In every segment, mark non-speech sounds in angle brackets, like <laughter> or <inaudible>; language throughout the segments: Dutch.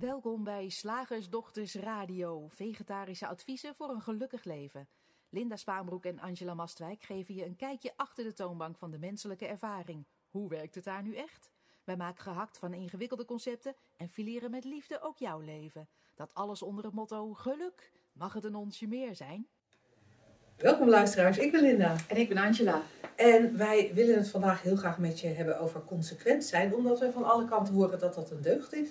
Welkom bij Slagersdochters Radio, vegetarische adviezen voor een gelukkig leven. Linda Spaanbroek en Angela Mastwijk geven je een kijkje achter de toonbank van de menselijke ervaring. Hoe werkt het daar nu echt? Wij maken gehakt van ingewikkelde concepten en fileren met liefde ook jouw leven. Dat alles onder het motto geluk. Mag het een onsje meer zijn? Welkom luisteraars, ik ben Linda. En ik ben Angela. En wij willen het vandaag heel graag met je hebben over consequent zijn, omdat we van alle kanten horen dat dat een deugd is.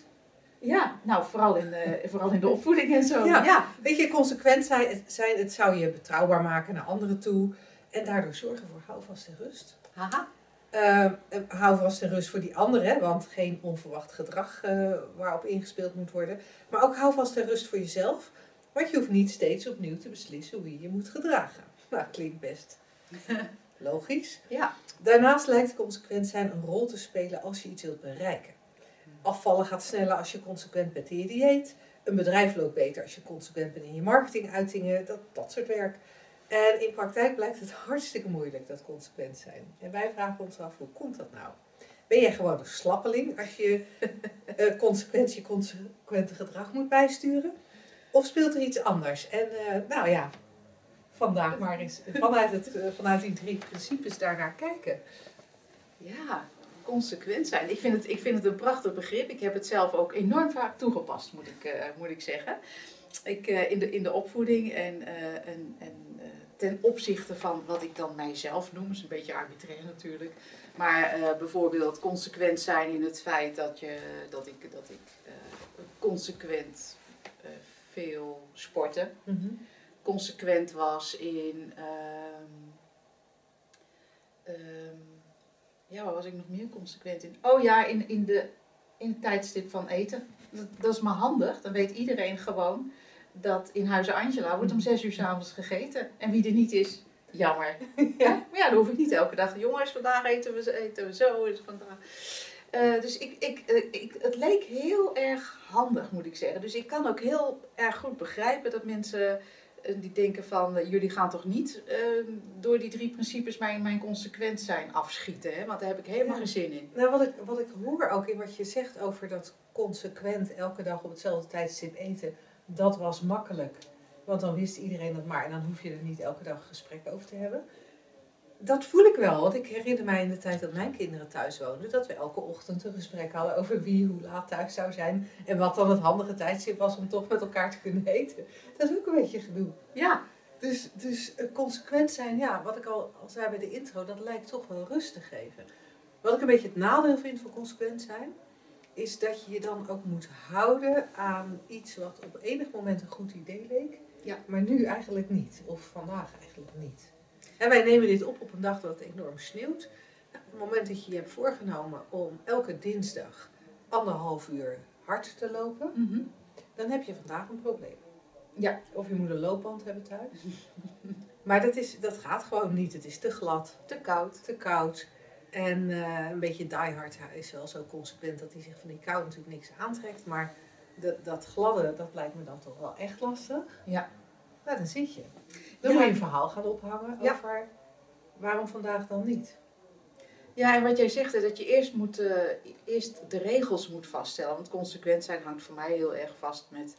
Ja, nou vooral in de, vooral in de opvoeding en zo. Ja. Weet je, consequent zijn het, zijn, het zou je betrouwbaar maken naar anderen toe en daardoor zorgen voor houvast en rust. Haha. Uh, houvast en rust voor die anderen, want geen onverwacht gedrag uh, waarop ingespeeld moet worden. Maar ook houvast en rust voor jezelf, want je hoeft niet steeds opnieuw te beslissen hoe je je moet gedragen. <laughs> Nou, klinkt best <laughs> logisch. Ja. Daarnaast lijkt consequent zijn een rol te spelen als je iets wilt bereiken. Afvallen gaat sneller als je consequent bent in je dieet. Een bedrijf loopt beter als je consequent bent in je marketinguitingen, dat, dat soort werk. En in praktijk blijkt het hartstikke moeilijk, dat consequent zijn. En wij vragen ons af, hoe komt dat nou? Ben jij gewoon een slappeling als je uh, <laughs> consequent je consequente gedrag moet bijsturen? Of speelt er iets anders? En uh, nou ja, vandaag maar eens vanuit, het, uh, vanuit die drie principes daarnaar kijken. Ja, consequent zijn. Ik vind, het, ik vind het een prachtig begrip. Ik heb het zelf ook enorm vaak toegepast, moet ik, uh, moet ik zeggen. Ik, uh, in, de, in de opvoeding en, uh, en, en ten opzichte van wat ik dan mijzelf noem, is een beetje arbitrair natuurlijk. Maar bijvoorbeeld consequent zijn in het feit dat, je, dat ik, dat ik consequent veel sporten. Mhm. Mm -hmm. Consequent was in. Um, um, ja, waar was ik nog meer consequent in? Oh ja, in, in, de, in het tijdstip van eten. Dat, dat is maar handig. Dan weet iedereen gewoon dat in Huizen Angela wordt om zes uur s'avonds gegeten. En wie er niet is, jammer. <laughs> ja. Maar ja, dan hoef ik niet elke dag. Jongens, vandaag eten we, eten we zo. Is vandaag. Uh, dus ik, ik, uh, ik, het leek heel erg handig, moet ik zeggen. Dus ik kan ook heel erg goed begrijpen dat mensen die denken van, uh, jullie gaan toch niet uh, door die drie principes mijn, mijn consequent zijn afschieten, hè? want daar heb ik helemaal ja. geen zin in. Nou, wat ik, wat ik hoor ook in wat je zegt over dat consequent elke dag op hetzelfde tijdstip eten, dat was makkelijk. Want dan wist iedereen het maar en dan hoef je er niet elke dag gesprekken over te hebben. Dat voel ik wel, want ik herinner mij in de tijd dat mijn kinderen thuis woonden, dat we elke ochtend een gesprek hadden over wie hoe laat thuis zou zijn en wat dan het handige tijdstip was om toch met elkaar te kunnen eten. Dat is ook een beetje gedoe. Ja. Dus, dus consequent zijn, ja, wat ik al, al zei bij de intro, dat lijkt toch wel rust te geven. Wat ik een beetje het nadeel vind van consequent zijn, is dat je je dan ook moet houden aan iets wat op enig moment een goed idee leek, ja. maar nu eigenlijk niet, of vandaag eigenlijk niet. En wij nemen dit op op een dag dat het enorm sneeuwt. Nou, op het moment dat je je hebt voorgenomen om elke dinsdag anderhalf uur hard te lopen, mm -hmm. dan heb je vandaag een probleem. Ja. Of je moet een loopband hebben thuis. <laughs> maar dat, is, dat gaat gewoon niet. Het is te glad, te koud. Te koud. En uh, een beetje diehard is wel zo consequent dat hij zich van die kou natuurlijk niks aantrekt. Maar dat, dat gladde, dat lijkt me dan toch wel echt lastig. Ja. Nou, dan zit je. Dan Ja. moet je een verhaal gaan ophangen over waarom vandaag dan niet. Ja, en wat jij zegt, is dat je eerst, moet, eh, eerst de regels moet vaststellen. Want consequent zijn hangt voor mij heel erg vast met,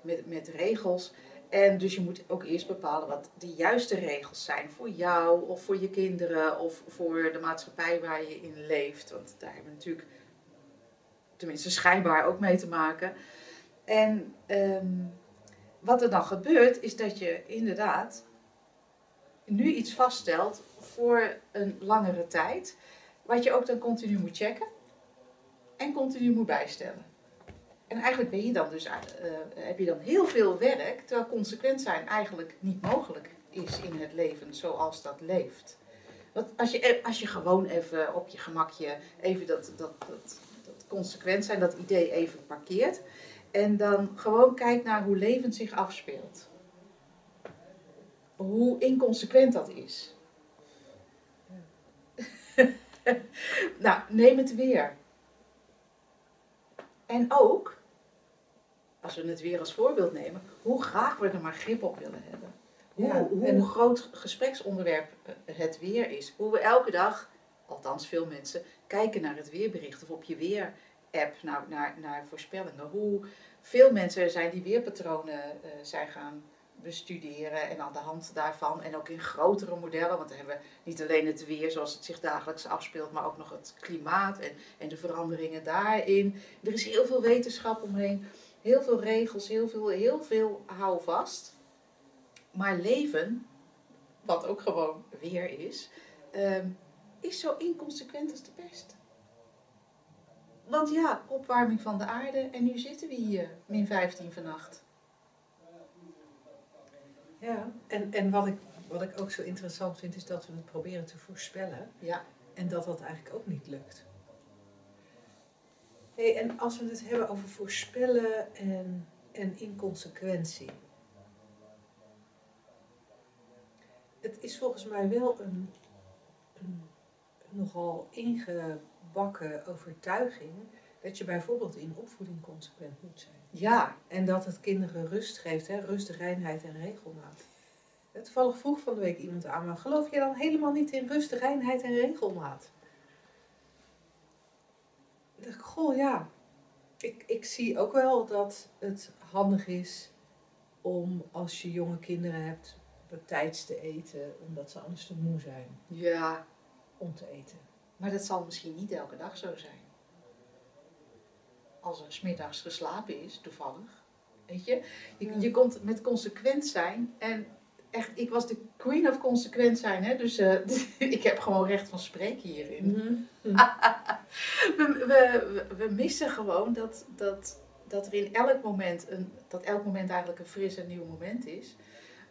met, met regels. En dus je moet ook eerst bepalen wat de juiste regels zijn voor jou of voor je kinderen of voor de maatschappij waar je in leeft. Want daar hebben we natuurlijk, tenminste schijnbaar, ook mee te maken. En ehm, wat er dan gebeurt, is dat je inderdaad nu iets vaststelt voor een langere tijd, wat je ook dan continu moet checken en continu moet bijstellen. En eigenlijk ben je dan dus, uh, heb je dan heel veel werk, terwijl consequent zijn eigenlijk niet mogelijk is in het leven zoals dat leeft. Want als je, als je gewoon even op je gemakje even dat, dat, dat, dat consequent zijn, dat idee even parkeert en dan gewoon kijkt naar hoe leven zich afspeelt. Hoe inconsequent dat is. <laughs> nou, neem het weer. En ook, als we het weer als voorbeeld nemen, hoe graag we er maar grip op willen hebben. Hoe, Ja, hoe en- groot gespreksonderwerp eh, het weer is. Hoe we elke dag, althans veel mensen, kijken naar het weerbericht of op je weer app naar, naar, naar voorspellingen. Hoe veel mensen er zijn die weerpatronen eh, zijn gaan bestuderen en aan de hand daarvan en ook in grotere modellen, want dan hebben we niet alleen het weer zoals het zich dagelijks afspeelt, maar ook nog het klimaat en, en de veranderingen daarin. Er is heel veel wetenschap omheen, heel veel regels, heel veel, heel veel houvast. Maar leven, wat ook gewoon weer is, ehm, is zo inconsequent als de pest. Want ja, opwarming van de aarde en nu zitten we hier, min 15 vannacht. Ja, en, en wat, ik, wat ik ook zo interessant vind is dat we het proberen te voorspellen Ja, en dat dat eigenlijk ook niet lukt. Hey, en als we het hebben over voorspellen en, en inconsequentie. Het is volgens mij wel een, een nogal ingebakken overtuiging dat je bijvoorbeeld in opvoeding consequent moet zijn. ja, En dat het kinderen rust geeft, hè? rust, reinheid en regelmaat. Toevallig vroeg van de week iemand aan me, geloof je dan helemaal niet in rust, reinheid en regelmaat? Ik dacht, goh ja, ik, ik zie ook wel dat het handig is om als je jonge kinderen hebt, op tijd te eten, omdat ze anders te moe zijn ja. om te eten. Maar dat zal misschien niet elke dag zo zijn. Als er smiddags geslapen is, toevallig. Weet je? Je, je komt met consequent zijn. En echt, ik was de queen of consequent zijn. Hè? Dus eh, <laughs> ik heb gewoon recht van spreken hierin. <laughs> We, we, we, we missen gewoon dat, dat, dat er in elk moment, een, dat elk moment eigenlijk een fris en nieuw moment is.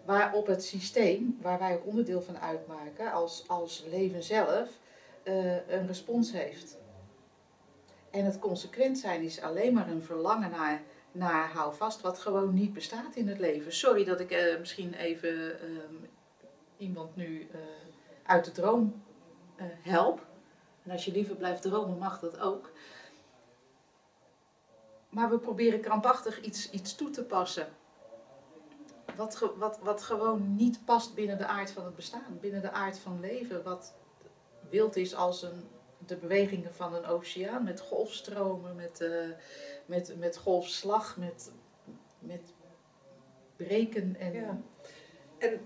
Waarop het systeem, waar wij ook onderdeel van uitmaken, als, als leven zelf, eh, een respons heeft. En het consequent zijn is alleen maar een verlangen naar, naar houvast, wat gewoon niet bestaat in het leven. Sorry dat ik eh, misschien even ehm, iemand nu eh, uit de droom help. En als je liever blijft dromen, mag dat ook. Maar we proberen krampachtig iets, iets toe te passen. Wat, wat, wat gewoon niet past binnen de aard van het bestaan, binnen de aard van leven. Wat wild is als een, de bewegingen van een oceaan met golfstromen, met, eh, met, met golfslag, met, met breken. En, Ja. En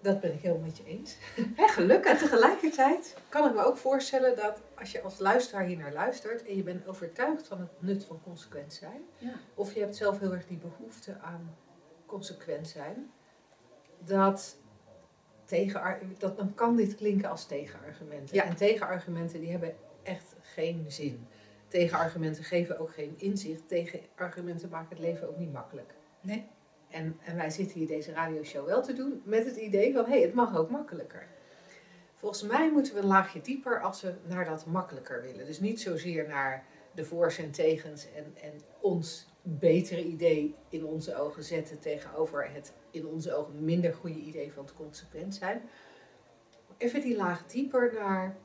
dat ben ik helemaal met je eens. <laughs> Hè, gelukkig. En tegelijkertijd kan ik me ook voorstellen dat als je als luisteraar hier naar luistert en je bent overtuigd van het nut van consequent zijn, Ja. of je hebt zelf heel erg die behoefte aan consequent zijn, dat, tegen, dat dan kan dit klinken als tegenargumenten. Ja. En tegenargumenten die hebben echt geen zin. Tegenargumenten geven ook geen inzicht. Tegenargumenten maken het leven ook niet makkelijk. Nee. En, en wij zitten hier deze radioshow wel te doen met het idee van hé, hey, het mag ook makkelijker. Volgens mij moeten we een laagje dieper als we naar dat makkelijker willen. Dus niet zozeer naar de voor's en tegens en, en ons betere idee in onze ogen zetten tegenover het in onze ogen minder goede idee van het consequent zijn. Even die laag dieper naar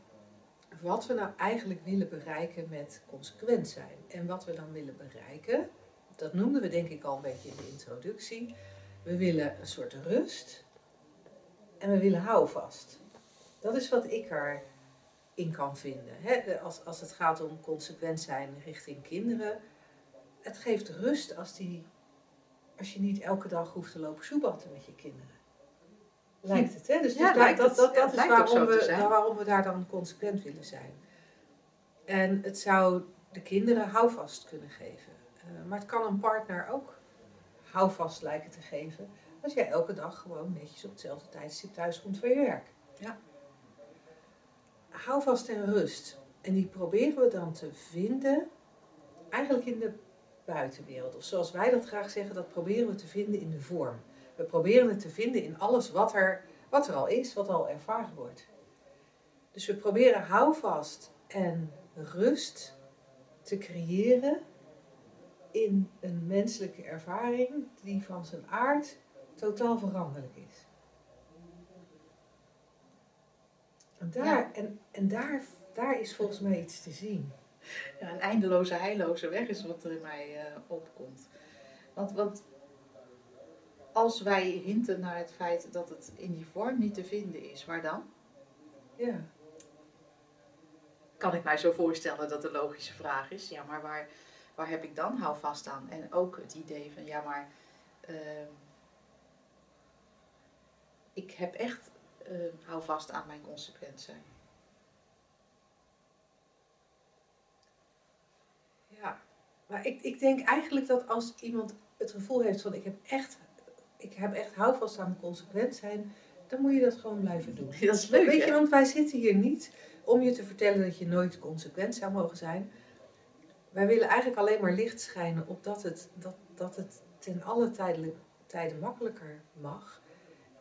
wat we nou eigenlijk willen bereiken met consequent zijn. En wat we dan willen bereiken, dat noemden we denk ik al een beetje in de introductie. We willen een soort rust en we willen houvast. Dat is wat ik erin kan vinden. Als het gaat om consequent zijn richting kinderen. Het geeft rust als, die, als je niet elke dag hoeft te lopen soebatten met je kinderen. Lijkt het, hè? Dus, Ja, dus dat, dat, dat is waarom we, waarom we daar dan consequent willen zijn. En het zou de kinderen houvast kunnen geven. Eh, maar het kan een partner ook houvast lijken te geven. Als jij elke dag gewoon netjes op hetzelfde tijdstip thuis komt voor je werk. Ja. Houvast en rust. En die proberen we dan te vinden, eigenlijk in de buitenwereld. Of zoals wij dat graag zeggen, dat proberen we te vinden in de vorm. We proberen het te vinden in alles wat er, wat er al is, wat al ervaren wordt. Dus we proberen houvast en rust te creëren in een menselijke ervaring die van zijn aard totaal veranderlijk is. En daar, Ja. en, en daar, daar is volgens mij iets te zien. Ja, een eindeloze, heilloze weg is wat er in mij eh, opkomt. Want, want als wij hinten naar het feit dat het in die vorm niet te vinden is, waar dan? Ja. kan ik mij zo voorstellen dat de logische vraag is. Ja, maar waar, waar heb ik dan houvast aan? En ook het idee van, ja, maar ehm, ik heb echt uh, houvast aan mijn consequent zijn. Ja, maar ik, ik denk eigenlijk dat als iemand het gevoel heeft van ik heb echt, ik heb echt houvast aan consequent zijn, dan moet je dat gewoon blijven doen. <laughs> Dat is leuk. Weet je, want wij zitten hier niet om je te vertellen dat je nooit consequent zou mogen zijn. Wij willen eigenlijk alleen maar licht schijnen op dat het, dat, dat het ten alle tijden, tijden makkelijker mag.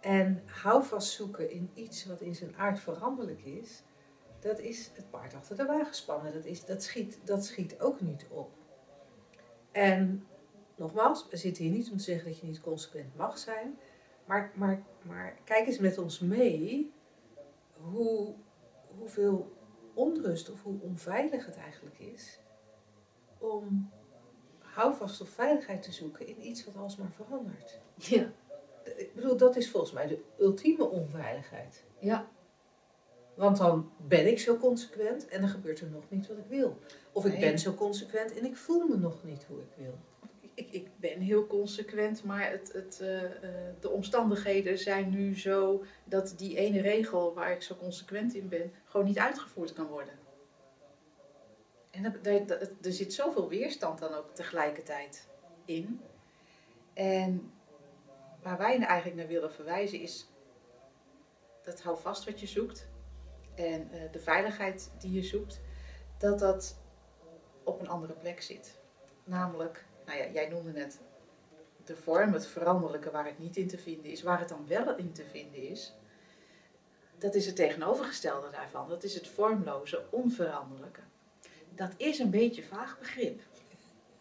En houvast zoeken in iets wat in zijn aard veranderlijk is, dat is het paard achter de wagen spannen. Dat, is, dat, schiet, dat schiet ook niet op. En nogmaals, we zitten hier niet om te zeggen dat je niet consequent mag zijn. Maar, maar, maar kijk eens met ons mee hoe, hoeveel onrust of hoe onveilig het eigenlijk is om houvast of veiligheid te zoeken in iets wat alsmaar verandert. Ja. Ik bedoel, dat is volgens mij de ultieme onveiligheid. Ja. Want dan ben ik zo consequent en dan gebeurt er nog niet wat ik wil. Of ik Nee. ben zo consequent en ik voel me nog niet hoe ik wil. Ik, ik ben heel consequent, maar het, het, eh, eh, de omstandigheden zijn nu zo dat die ene regel waar ik zo consequent in ben, gewoon niet uitgevoerd kan worden. En dat- er zit zoveel weerstand dan ook tegelijkertijd in. En waar wij eigenlijk naar willen verwijzen is dat hou vast wat je zoekt en eh, de veiligheid die je zoekt, dat dat op een andere plek zit. Namelijk, nou ja, jij noemde net de vorm, het veranderlijke waar het niet in te vinden is, waar het dan wel in te vinden is. Dat is het tegenovergestelde daarvan. Dat is het vormloze, onveranderlijke. Dat is een beetje vaag begrip.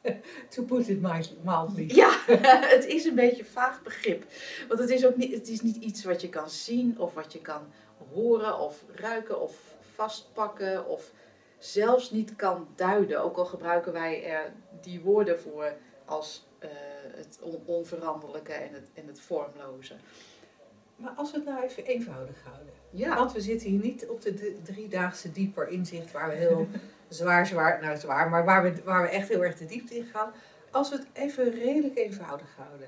<laughs> To put it mild- mildly. <laughs> Ja, <laughs> het is een beetje vaag begrip. Want het is ook niet, het is niet iets wat je kan zien of wat je kan horen of ruiken of vastpakken of zelfs niet kan duiden. Ook al gebruiken wij er die woorden voor als eh, het on- onveranderlijke en het, en het vormloze. Maar als we het nou even eenvoudig houden. Ja, Want we zitten hier niet op de driedaagse dieper inzicht waar we heel <laughs> zwaar, zwaar, nou zwaar, maar waar we, waar we echt heel erg de diepte in gaan. Als we het even redelijk eenvoudig houden.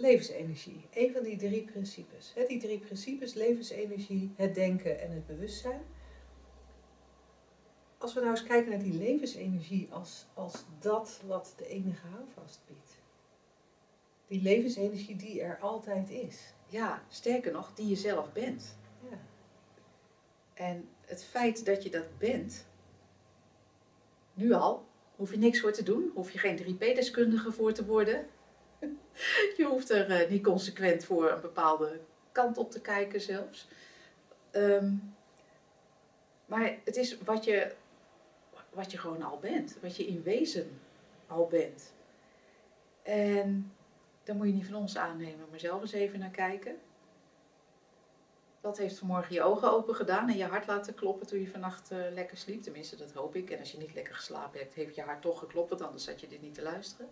Levensenergie, een van die drie principes. Hè, die drie principes, levensenergie, het denken en het bewustzijn. Als we nou eens kijken naar die levensenergie als, als dat wat de enige houvast biedt. Die levensenergie die er altijd is. ja, sterker nog, die je zelf bent. Ja. En het feit dat je dat bent, nu al, hoef je niks voor te doen. Hoef je geen 3P-deskundige voor te worden. <laughs> Je hoeft er eh, niet consequent voor een bepaalde kant op te kijken zelfs. Ehm, maar het is wat je, wat je gewoon al bent. Wat je in wezen al bent. En daar moet je niet van ons aannemen, maar zelf eens even naar kijken. Wat heeft vanmorgen je ogen open gedaan en je hart laten kloppen toen je vannacht eh, lekker sliep? Tenminste, dat hoop ik. En als je niet lekker geslapen hebt, heeft je hart toch geklopt, anders zat je dit niet te luisteren.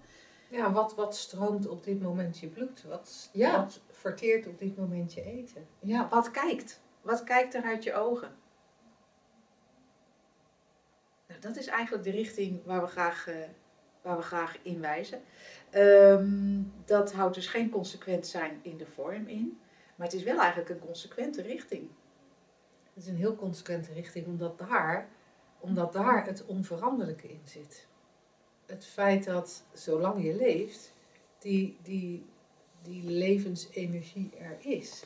Ja, wat, wat stroomt op dit moment je bloed? Wat, Ja. wat verteert op dit moment je eten? Ja, wat kijkt? Wat kijkt er uit je ogen? Nou, dat is eigenlijk de richting waar we graag, eh, waar we graag in wijzen. Ehm, dat houdt dus geen consequent zijn in de vorm in, maar het is wel eigenlijk een consequente richting. Het is een heel consequente richting, omdat daar, omdat daar het onveranderlijke in zit. Het feit dat zolang je leeft, die, die, die levensenergie er is.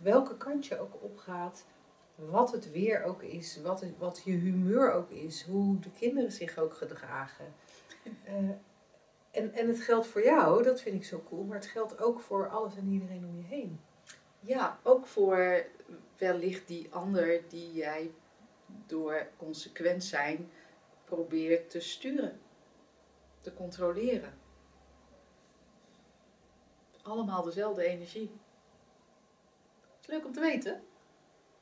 Welke kant je ook opgaat, wat het weer ook is, wat, wat je humeur ook is, hoe de kinderen zich ook gedragen. Eh, en, en het geldt voor jou, dat vind ik zo cool, maar het geldt ook voor alles en iedereen om je heen. Ja, ook voor wellicht die ander die jij door consequent zijn probeert te sturen, te controleren. Allemaal dezelfde energie. Is leuk om te weten.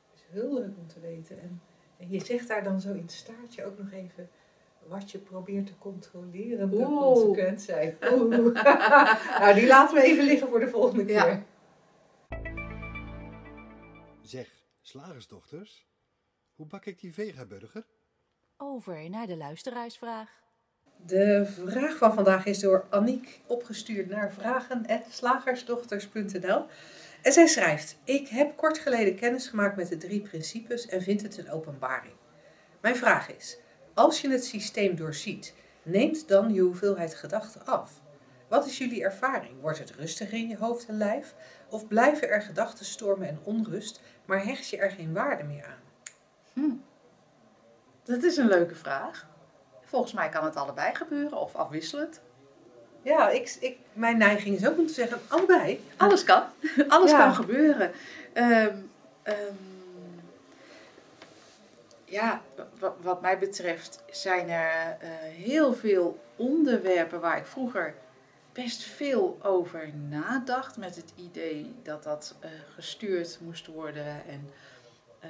Dat is heel leuk om te weten. En, en je zegt daar dan zo in het staartje ook nog even wat je probeert te controleren. Moet Oeh. consequent zijn. Oeh. <laughs> nou, die laten we even liggen voor de volgende keer. Ja. Zeg, slagersdochters, Hoe bak ik die vegaburger? Over naar de luisteraarsvraag. De vraag van vandaag is door Aniek opgestuurd naar vragen.slagersdochters.nl. En zij schrijft: Ik heb kort geleden kennis gemaakt met de drie principes en vind het een openbaring. Mijn vraag is: als je het systeem doorziet, neemt dan je hoeveelheid gedachten af? Wat is jullie ervaring? Wordt het rustiger in je hoofd en lijf? Of blijven er gedachtenstormen en onrust, maar hecht je er geen waarde meer aan? Hm. Dat is een leuke vraag. Volgens mij kan het allebei gebeuren of afwisselend. Ja, ik, ik, mijn neiging is ook om te zeggen: allebei. Alles kan. Alles Ja. kan gebeuren. Ehm, ehm, ja, wat, wat mij betreft zijn er eh, heel veel onderwerpen waar ik vroeger best veel over nadacht. Met het idee dat dat eh, gestuurd moest worden en eh,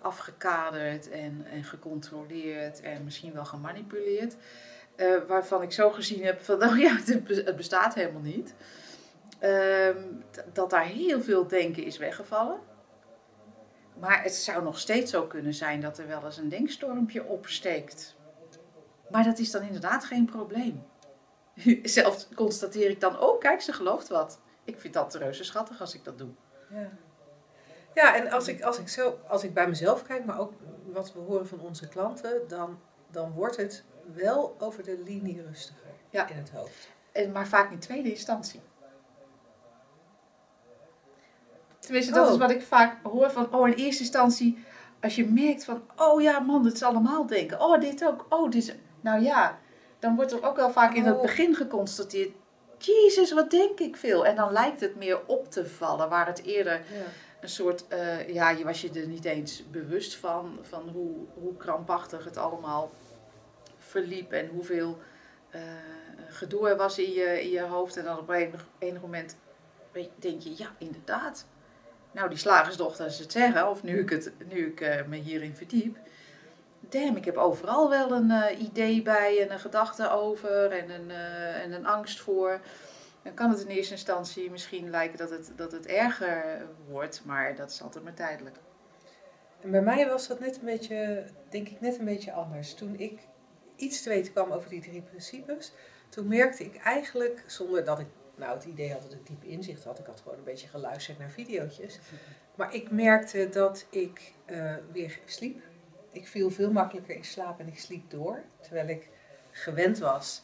afgekaderd en, en gecontroleerd en misschien wel gemanipuleerd. Eh, waarvan ik zo gezien heb van, <laughs> oh ja, het be- het bestaat helemaal niet. Ehm, dat daar heel veel denken is weggevallen. Maar het zou nog steeds zo kunnen zijn dat er wel eens een denkstormpje opsteekt. Maar dat is dan inderdaad geen probleem. <laughs> Zelf constateer ik dan, oh kijk, ze gelooft wat. Ik vind dat reuze schattig als ik dat doe. Ja, ja en als ik, als, ik zo, als ik bij mezelf kijk, maar ook wat we horen van onze klanten, dan, dan wordt het wel over de linie rustiger Ja. in het hoofd. En, maar vaak in tweede instantie. Tenminste, dat Oh. is wat ik vaak hoor van, oh in eerste instantie, als je merkt van, oh ja man, het is allemaal denken. Oh dit ook, oh dit is... Nou ja, dan wordt er ook wel vaak in het Oh. begin geconstateerd, Jezus, wat denk ik veel. En dan lijkt het meer op te vallen, waar het eerder Ja. Een soort, eh, ja, je was je er niet eens bewust van, van hoe, hoe krampachtig het allemaal verliep en hoeveel eh, gedoe er was in je, in je hoofd. En dan op een enig moment denk je, ja, inderdaad. Nou, die slagersdochters het zeggen, of nu ik, het, nu ik eh, me hierin verdiep. Damn, ik heb overal wel een idee bij en een gedachte over en een, en een angst voor. Dan kan het in eerste instantie misschien lijken dat het, dat het erger wordt, maar dat is altijd maar tijdelijk. En bij mij was dat net een beetje, denk ik, net een beetje anders. Toen ik iets te weten kwam over die drie principes, toen merkte ik eigenlijk, zonder dat ik nou het idee had dat ik diep inzicht had, ik had gewoon een beetje geluisterd naar video's, maar ik merkte dat ik eh, weer sliep. Ik viel veel makkelijker in slaap en ik sliep door, terwijl ik gewend was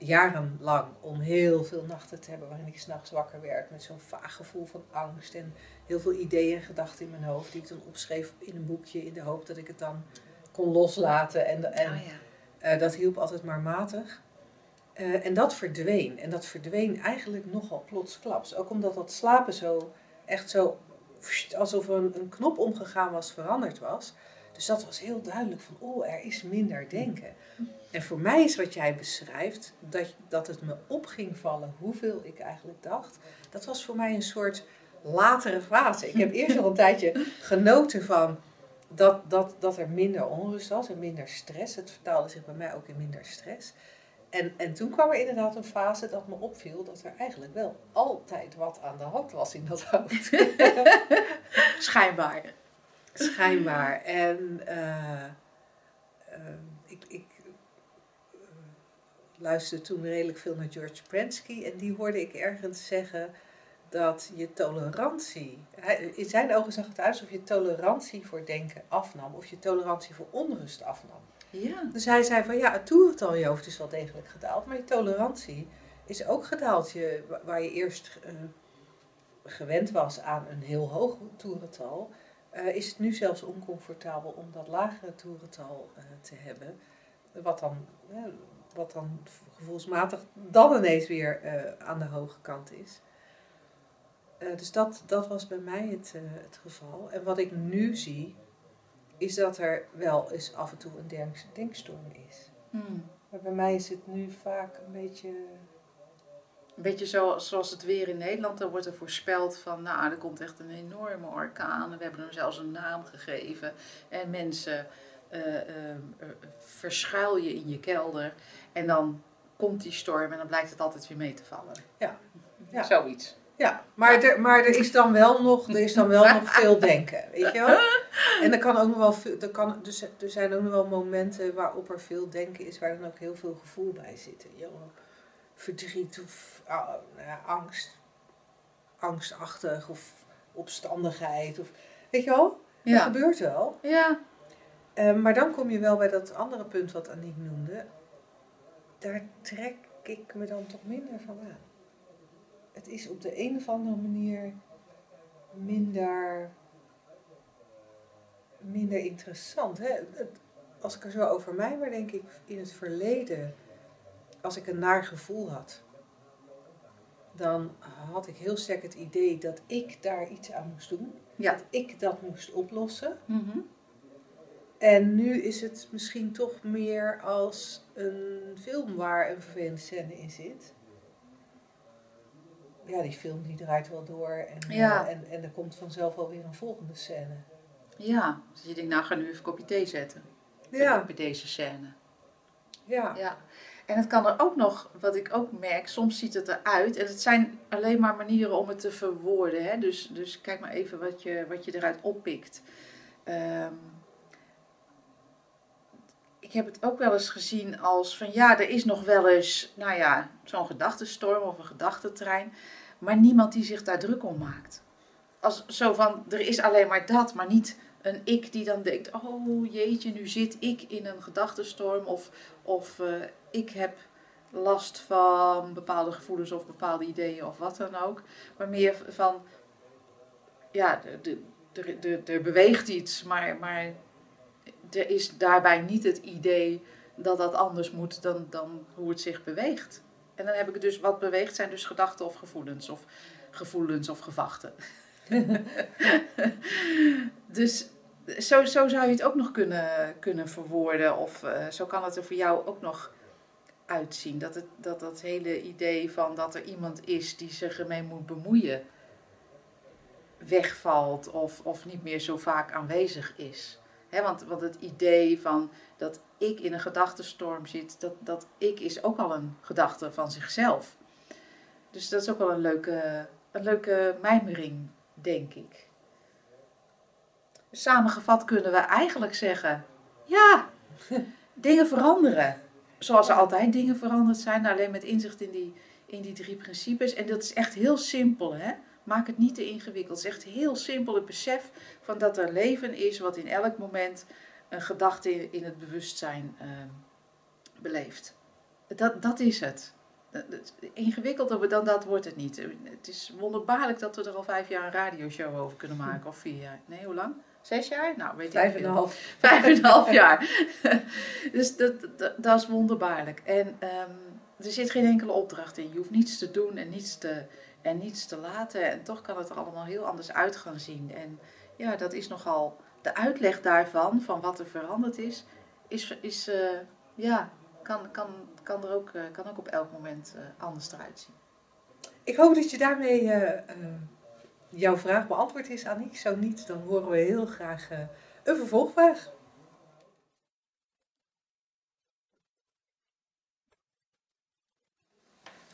jarenlang om heel veel nachten te hebben waarin ik s'nachts wakker werd met zo'n vaag gevoel van angst en heel veel ideeën en gedachten in mijn hoofd die ik dan opschreef in een boekje in de hoop dat ik het dan kon loslaten. En, en Oh ja. eh, dat hielp altijd maar matig. Eh, en dat verdween. En dat verdween eigenlijk nogal plotsklaps. Ook omdat dat slapen zo echt zo alsof er een, een knop omgegaan was, veranderd was. Dus dat was heel duidelijk van, oh, er is minder denken. En voor mij is wat jij beschrijft, dat, dat het me op ging vallen hoeveel ik eigenlijk dacht. Dat was voor mij een soort latere fase. Ik heb eerst al een tijdje genoten van dat, dat, dat er minder onrust was en minder stress. Het vertaalde zich bij mij ook in minder stress. En, en toen kwam er inderdaad een fase dat me opviel dat er eigenlijk wel altijd wat aan de hand was in dat hoofd. <laughs> Schijnbaar. Schijnbaar. En eh, eh, ik, ik eh, luisterde toen redelijk veel naar George Pransky en die hoorde ik ergens zeggen dat je tolerantie, hij- in zijn ogen zag het uit alsof je tolerantie voor denken afnam of je tolerantie voor onrust afnam. Ja. Dus hij zei van ja, het toerental in je hoofd is wel degelijk gedaald, maar je tolerantie is ook gedaald. Je, wa- waar je eerst gewend was aan een heel hoog toerental, eh, is het nu zelfs oncomfortabel om dat lagere toerental eh, te hebben. Wat dan, eh, wat dan gevoelsmatig dan ineens weer aan de hoge kant is. Dus dat, dat was bij mij het, het geval. En wat ik nu zie, is dat er wel eens af en toe een denk- denkstorm is. Hmm. Maar bij mij is het nu vaak een beetje. Een beetje zo, zoals het weer in Nederland, dan wordt er voorspeld van, nou, er komt echt een enorme orkaan. En we hebben hem zelfs een naam gegeven. En mensen, eh, verschuil je in je kelder. En dan komt die storm en dan blijkt het altijd weer mee te vallen. Ja. Ja. Zoiets. Ja, maar er, maar er is dan wel nog, er is dan wel nog veel denken, weet je wel? <laughs> En er kan ook nog wel veel, er, kan, dus, er zijn ook nog wel momenten waarop er veel denken is, waar dan ook heel veel gevoel bij zit. Wel? Verdriet of ah, nou angst, angstachtig of opstandigheid. Of, weet je wel? Dat gebeurt wel. Ja. Eh, maar dan kom je wel bij dat andere punt wat Aniek noemde. Daar trek ik me dan toch minder van aan. Het is op de een of andere manier minder, minder interessant. Hè? Het- Als ik er zo over mij, maar denk ik in het verleden, als ik een naar gevoel had, dan had ik heel sterk het idee dat ik daar iets aan moest doen. Ja. Dat ik dat moest oplossen. Mhm. En nu is het misschien toch meer als een film waar een vervelende scène in zit. Ja, die film die draait wel door en, Ja. en, en er komt vanzelf alweer een volgende scène. Ja. Dus je denkt, nou ga nu even een kopje thee zetten. Ja, Bij deze scène. ja. Ja. En het kan er ook nog, wat ik ook merk, soms ziet het eruit. En het zijn alleen maar manieren om het te verwoorden. Hè? Dus, dus kijk maar even wat je, wat je eruit oppikt. Ehm, ik heb het ook wel eens gezien als van ja, er is nog wel eens, nou ja, zo'n gedachtenstorm of een gedachtentrein. Maar niemand die zich daar druk om maakt. Als zo van, er is alleen maar dat, maar niet een ik die dan denkt, oh jeetje, nu zit ik in een gedachtenstorm. Of, of eh, ik heb last van bepaalde gevoelens of bepaalde ideeën of wat dan ook. Maar meer van, ja, er- beweegt iets, maar, maar er is daarbij niet het idee dat dat anders moet dan, dan hoe het zich beweegt. En dan heb ik dus, wat beweegt zijn dus gedachten of gevoelens, of gevoelens of gevachten. <laughs> dus zo, zo zou je het ook nog kunnen, kunnen verwoorden, of eh, zo kan het er voor jou ook nog uitzien. Dat, het, dat dat hele idee van dat er iemand is die zich ermee moet bemoeien, wegvalt of, of niet meer zo vaak aanwezig is. Want, want het idee van dat ik in een gedachtenstorm zit, dat, dat ik is ook al een gedachte van zichzelf. Dus dat is ook wel een leuke, een leuke mijmering, denk ik. Samengevat kunnen we eigenlijk zeggen, ja, <laughs> dingen veranderen. Zoals er altijd dingen veranderd zijn, alleen met inzicht in die, in die drie principes. En dat is echt heel simpel, hè. Maak het niet te ingewikkeld. Het is echt heel simpel het besef van dat er leven is wat in elk moment een gedachte in, het bewustzijn eh, beleeft. Dat, dat is het. Ingewikkelder dan dat wordt het niet. Het is wonderbaarlijk dat we er al vijf jaar een radioshow over kunnen maken. Of vier jaar. Nee, hoe lang? Zes jaar? Nou, weet Vijf en een half. Vijf en een half jaar. <laughs> dus dat, dat, dat is wonderbaarlijk. En ehm, er zit geen enkele opdracht in. Je hoeft niets te doen en niets te, en niets te laten. En toch kan het er allemaal heel anders uit gaan zien. En ja, dat is nogal... De uitleg daarvan, van wat er veranderd is, is, is eh, ja, kan, kan, kan, er ook, eh, kan ook op elk moment eh, anders eruit zien. Ik hoop dat je daarmee eh, jouw vraag beantwoord is, Aniek. Zo niet, dan horen we heel graag een vervolgvraag.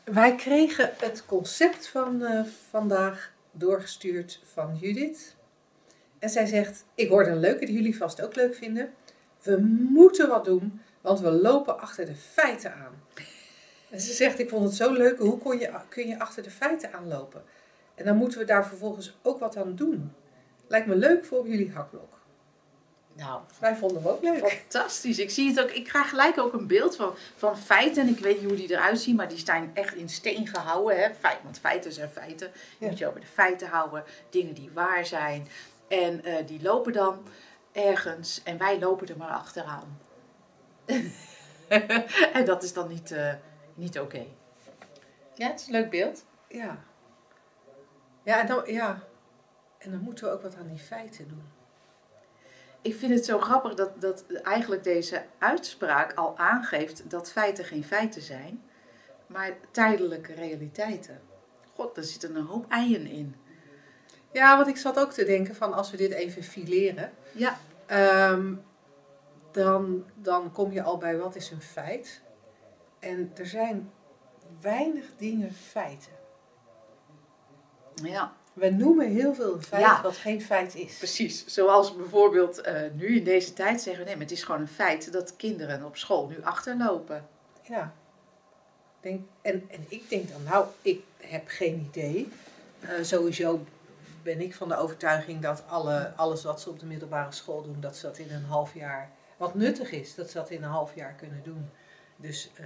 Wij kregen het concept van vandaag doorgestuurd van Judith. En zij zegt, ik hoorde een leuke die jullie vast ook leuk vinden. We moeten wat doen, want we lopen achter de feiten aan. En ze zegt, ik vond het zo leuk, hoe kon je, kun je achter de feiten aanlopen? En dan moeten we daar vervolgens ook wat aan doen. Lijkt me leuk voor jullie hakblok. Nou, Wij vonden hem ook leuk. Fantastisch. Ik zie het ook. Ik krijg gelijk ook een beeld van, van feiten. Ik weet niet hoe die eruit zien, maar die staan echt in steen gehouden. Hè? Feit, want feiten zijn feiten. Je Ja. moet je over de feiten houden. Dingen die waar zijn. En eh, die lopen dan ergens. En wij lopen er maar achteraan. <laughs> en dat is dan niet, eh, niet oké. Ja, het is een leuk beeld. Ja. Ja en, dan, ja. en dan moeten we ook wat aan die feiten doen. Ik vind het zo grappig dat, dat eigenlijk deze uitspraak al aangeeft dat feiten geen feiten zijn, maar tijdelijke realiteiten. God, er zitten een hoop eieren in. Ja, want ik zat ook te denken van als we dit even fileren. Ja, ehm, dan, dan kom je al bij wat is een feit. En er zijn weinig dingen feiten. Ja, We noemen heel veel een feit Ja. wat geen feit is. precies. Zoals bijvoorbeeld eh, nu in deze tijd zeggen we, nee, maar het is gewoon een feit dat kinderen op school nu achterlopen. Ja. Denk, en, en ik denk dan, nou, ik heb geen idee. Eh, sowieso ben ik van de overtuiging dat alle, alles wat ze op de middelbare school doen, dat ze dat in een half jaar, wat nuttig is, dat ze dat in een half jaar kunnen doen. Dus eh,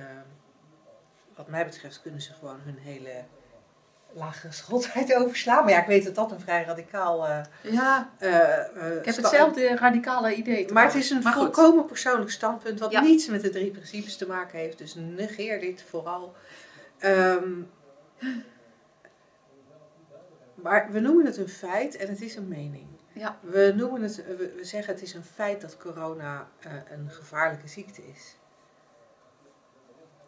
wat mij betreft kunnen ze gewoon hun hele lagere <laughs> schooltijd overslaan. Maar ja, ik weet dat dat een vrij radicaal... eh, Ja, eh, eh, ik heb hetzelfde radicale idee. maar het is een Maar goed. volkomen persoonlijk standpunt wat Ja. niets met de drie principes te maken heeft. Dus negeer dit vooral. Ehm, <gasps> maar we noemen het een feit en het is een mening. Ja. We, noemen het, we, we zeggen het is een feit dat corona eh, een gevaarlijke ziekte is.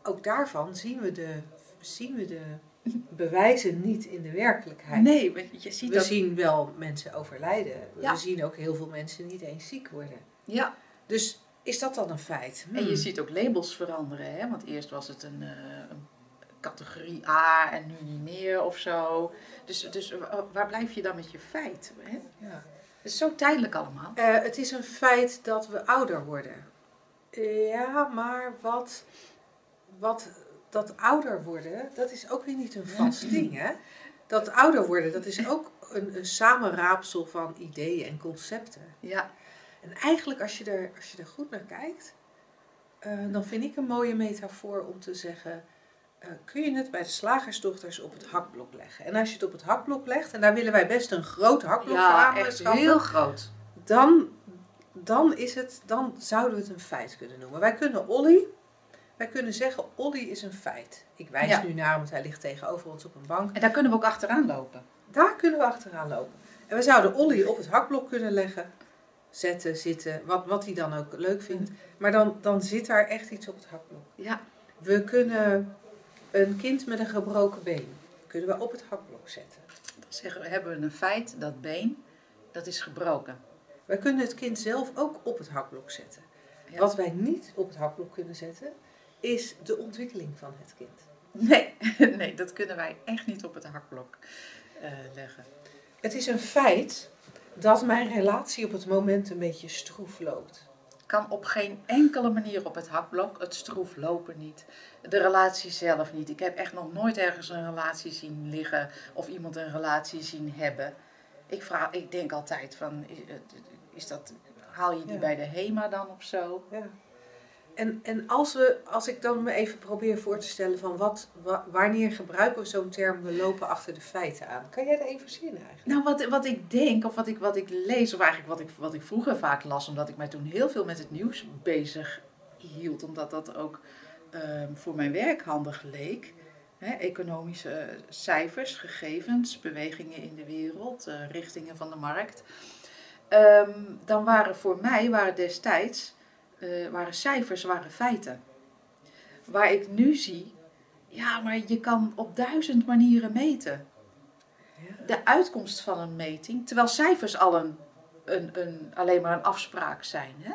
Ook daarvan zien we de, zien we de <laughs> bewijzen niet in de werkelijkheid. Nee, maar je ziet We dat. zien wel mensen overlijden. Ja. We zien ook heel veel mensen niet eens ziek worden. Ja, Dus is dat dan een feit? en je Hmm. ziet ook labels veranderen, hè? want eerst was het een, eh, een categorie A en nu niet meer of zo. Dus, dus wa- waar blijf je dan met je feit? Hè? Ja. Het is zo tijdelijk allemaal. Eh, het is een feit dat we ouder worden. Ja, maar wat, wat dat ouder worden, dat is ook weer niet een vast ding, hè? Dat ouder worden, dat is ook een, een samenraapsel van ideeën en concepten. Ja, En eigenlijk, als je er, als je er goed naar kijkt, eh, dan vind ik een mooie metafoor om te zeggen: eh, kun je het bij de slagersdochters op het hakblok leggen? En als je het op het hakblok legt, en daar willen wij best een groot hakblok voor ja aan echt schaffen, heel groot. dan, dan, is het, dan zouden we het een feit kunnen noemen. Wij kunnen Olly, wij kunnen zeggen: Olly is een feit. Ik wijs Ja. nu naar hem, want hij ligt tegenover ons op een bank. En daar kunnen we ook achteraan lopen. Daar kunnen we achteraan lopen. En we zouden Olly op het hakblok kunnen leggen. Zetten, zitten, wat, wat hij dan ook leuk vindt. Maar dan, dan zit daar echt iets op het hakblok. Ja, We kunnen een kind met een gebroken been kunnen we op het hakblok zetten. dan zeggen we, hebben we een feit, dat been, dat is gebroken. We kunnen het kind zelf ook op het hakblok zetten. Ja. Wat wij niet op het hakblok kunnen zetten, is de ontwikkeling van het kind. Nee, <laughs> nee, dat kunnen wij echt niet op het hakblok eh, leggen. Het is een feit dat mijn relatie op het moment een beetje stroef loopt. Kan op geen enkele manier op het hakblok, het stroef lopen niet, de relatie zelf niet. Ik heb echt nog nooit ergens een relatie zien liggen of iemand een relatie zien hebben. Ik, vraag, ik denk altijd van, is, dat, haal je die Ja. bij de HEMA dan of zo? Ja. En, en als, we, als ik dan me even probeer voor te stellen van wat, wa- wanneer gebruiken we zo'n term, we lopen achter de feiten aan. Kan jij er even verzinnen eigenlijk? Nou, wat, wat ik denk, of wat ik, wat ik lees, of eigenlijk wat ik, wat ik vroeger vaak las, omdat ik mij toen heel veel met het nieuws bezig hield, omdat dat ook ehm, voor mijn werk handig leek. Economische cijfers, gegevens, bewegingen in de wereld, eh, richtingen van de markt. Ehm, dan waren voor mij, waren destijds, eh, waren cijfers, waren feiten. Waar ik nu zie, ja, maar je kan op duizend manieren meten de uitkomst van een meting, terwijl cijfers al een, een, een, alleen maar een afspraak zijn. Hè?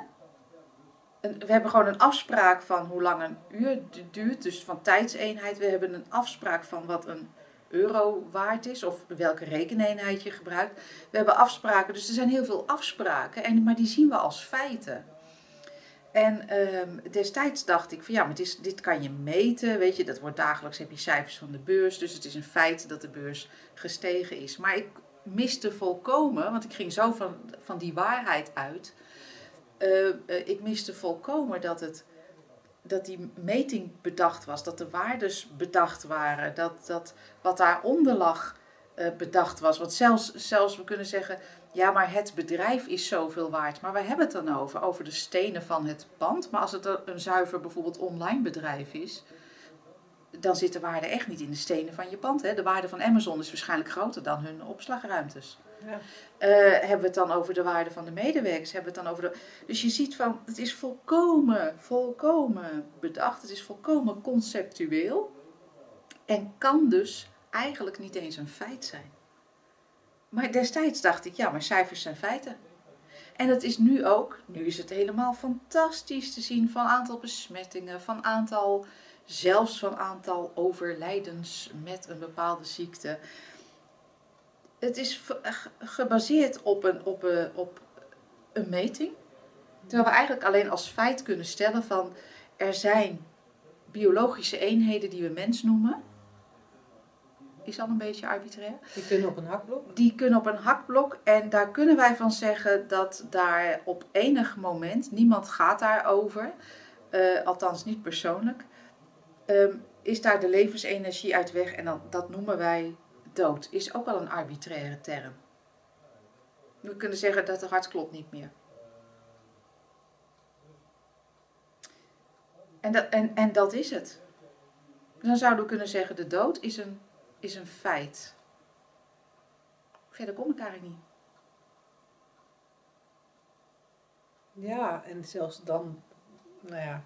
We hebben gewoon een afspraak van hoe lang een uur du- duurt, dus van tijdseenheid. We hebben een afspraak van wat een euro waard is of welke rekeneenheid je gebruikt. We hebben afspraken, dus er zijn heel veel afspraken, en, maar die zien we als feiten. En ehm, destijds dacht ik van ja, maar dit kan je meten, weet je, dat wordt dagelijks, heb je cijfers van de beurs, dus het is een feit dat de beurs gestegen is. Maar ik miste volkomen, want ik ging zo van, van die waarheid uit, eh, ik miste volkomen dat, het, dat die meting bedacht was, dat de waardes bedacht waren, dat, dat wat daaronder lag eh, bedacht was. Want zelfs, zelfs we kunnen zeggen, ja, maar het bedrijf is zoveel waard. Maar waar hebben we het dan over? Over de stenen van het pand. Maar als het een een zuiver bijvoorbeeld online bedrijf is, dan zit de waarde echt niet in de stenen van je pand. Hè? De waarde van Amazon is waarschijnlijk groter dan hun opslagruimtes. Ja. Eh, hebben we het dan over de waarde van de medewerkers? Hebben we het dan over de... Dus je ziet van, het is volkomen, volkomen bedacht. Het is volkomen conceptueel. En kan dus eigenlijk niet eens een feit zijn. Maar destijds dacht ik, ja, maar cijfers zijn feiten. En het is nu ook, nu is het helemaal fantastisch te zien van aantal besmettingen, van aantal, zelfs van aantal overlijdens met een bepaalde ziekte. het is ge- gebaseerd op een, op, een, op een meting. Terwijl we eigenlijk alleen als feit kunnen stellen van er zijn biologische eenheden die we mens noemen. Is al een beetje arbitrair. Die kunnen op een hakblok. Die kunnen op een hakblok en daar kunnen wij van zeggen dat daar op enig moment, niemand gaat daarover, eh althans niet persoonlijk, ehm, is daar de levensenergie uit weg en dan, dat noemen wij dood. Is ook al een arbitraire term. We kunnen zeggen dat het hart klopt niet meer. En dat, en, en dat is het. Dan zouden we kunnen zeggen, de dood is een, is een feit. Verder kom ik eigenlijk niet. Ja, en zelfs dan, nou ja,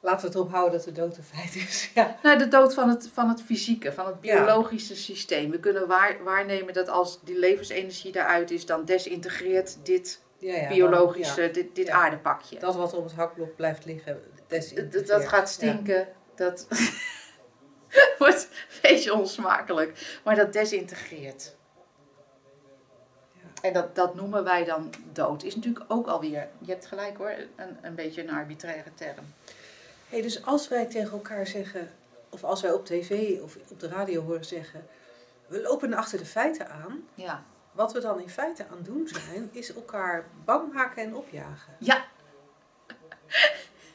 laten we het erop houden dat de dood een feit is. <laughs> Ja, Nou, de dood van het, van het fysieke, van het Ja. biologische systeem. We kunnen waar, waarnemen dat als die levensenergie daaruit is, dan desintegreert dit ja, ja biologische, dit, dit aardepakje. Dat wat op het hakblok blijft liggen, Dat, dat gaat stinken, dat <laughs> <laughs> wordt een beetje onsmakelijk, maar dat desintegreert. En dat, dat noemen wij dan dood. Is natuurlijk ook alweer, je hebt gelijk hoor, een, een beetje een arbitraire term. Hey, dus als wij tegen elkaar zeggen, of als wij op tv of op de radio horen zeggen, we lopen achter de feiten aan. Ja. Wat we dan in feite aan het doen zijn, <laughs> is elkaar bang maken en opjagen. Ja.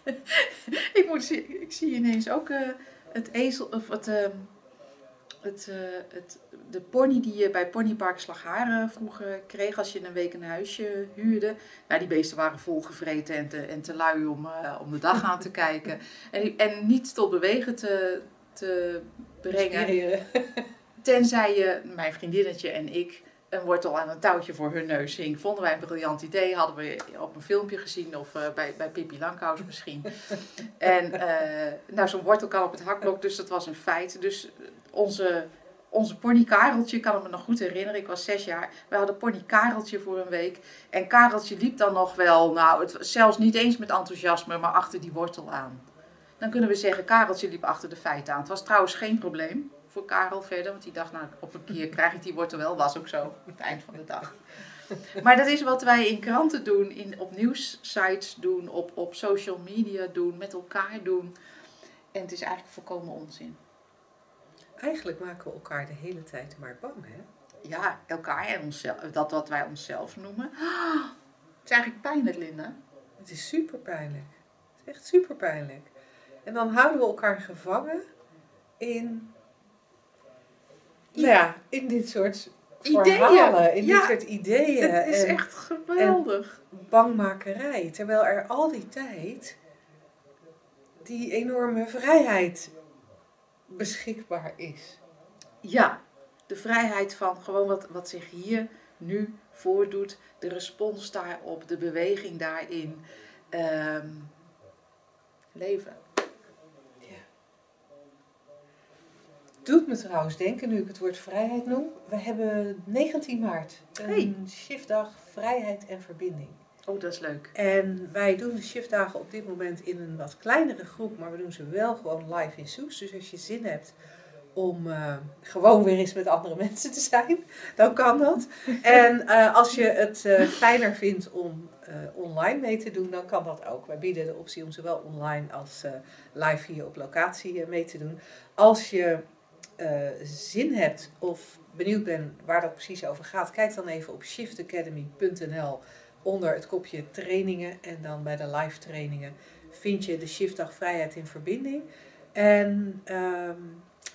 <laughs> ik, moet, ik zie ineens ook eh, het ezel, of het, ehm, het, eh, het, de pony die je bij Ponypark Slagharen vroeger kreeg als je een week een huisje huurde. Nou, die beesten waren volgevreten en te, en te lui om, eh, om de dag aan te kijken. En, en niet tot bewegen te, te brengen. Tenzij je, mijn vriendinnetje en ik, een wortel aan een touwtje voor hun neus hing. Vonden wij een briljant idee. Hadden we op een filmpje gezien of eh, bij, bij Pippi Langkous misschien. <laughs> en eh, nou, zo'n wortel kan op het hakblok, dus dat was een feit. Dus onze, onze pony Kareltje, ik kan me nog goed herinneren, ik was zes jaar. We hadden pony Kareltje voor een week. En Kareltje liep dan nog wel, nou, het, zelfs niet eens met enthousiasme, maar achter die wortel aan. Dan kunnen we zeggen, Kareltje liep achter de feiten aan. Het was trouwens geen probleem voor Karel verder, want die dacht, nou, op een keer krijg ik die wortel wel. Was ook zo, op het eind van de dag. Maar dat is wat wij in kranten doen, in, op nieuwssites doen, op, op social media doen, met elkaar doen. En het is eigenlijk volkomen onzin. Eigenlijk maken we elkaar de hele tijd maar bang, hè? Ja, elkaar en onszelf, dat wat wij onszelf noemen. Het is eigenlijk pijnlijk, Linda. Het is super pijnlijk. Het is echt super pijnlijk. En dan houden we elkaar gevangen in, nou ja, in dit soort Ideeën. verhalen, in Ja. dit soort ideeën. Het is en echt geweldig. bangmakerij. Terwijl er al die tijd die enorme vrijheid beschikbaar is. Ja, de vrijheid van gewoon wat, wat zich hier nu voordoet, de respons daarop, de beweging daarin. Ehm, leven. Doet me trouwens denken, nu ik het woord vrijheid noem. We hebben 19 maart een Hey. shiftdag vrijheid en verbinding. Oh, dat is leuk. En wij doen de shiftdagen op dit moment in een wat kleinere groep, maar we doen ze wel gewoon live in Soes. Dus als je zin hebt om eh, gewoon weer eens met andere <laughs> mensen te zijn, dan kan dat. En eh, als je het eh, fijner vindt om online mee te doen, dan kan dat ook. Wij bieden de optie om zowel online als live hier op locatie mee te doen. Als je eh, zin hebt of benieuwd bent waar dat precies over gaat, kijk dan even op shiftacademy.nl onder het kopje trainingen en dan bij de live trainingen vind je de shiftdag vrijheid in verbinding. En ehm,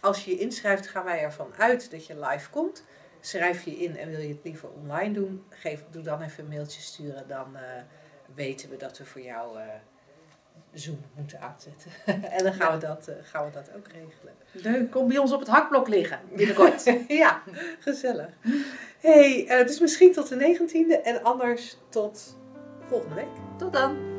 als je je inschrijft, gaan wij ervan uit dat je live komt. Schrijf je in en wil je het liever online doen, geef, doe dan even een mailtje sturen. Dan eh, weten we dat we voor jou eh, Zoom moeten aanzetten. <laughs> en dan gaan, we dat, eh, gaan we dat ook regelen. Leuk, kom bij ons op het hakblok liggen binnenkort. <laughs> ja, gezellig. hey, eh, dus misschien tot de 19e en anders tot volgende week. Tot dan.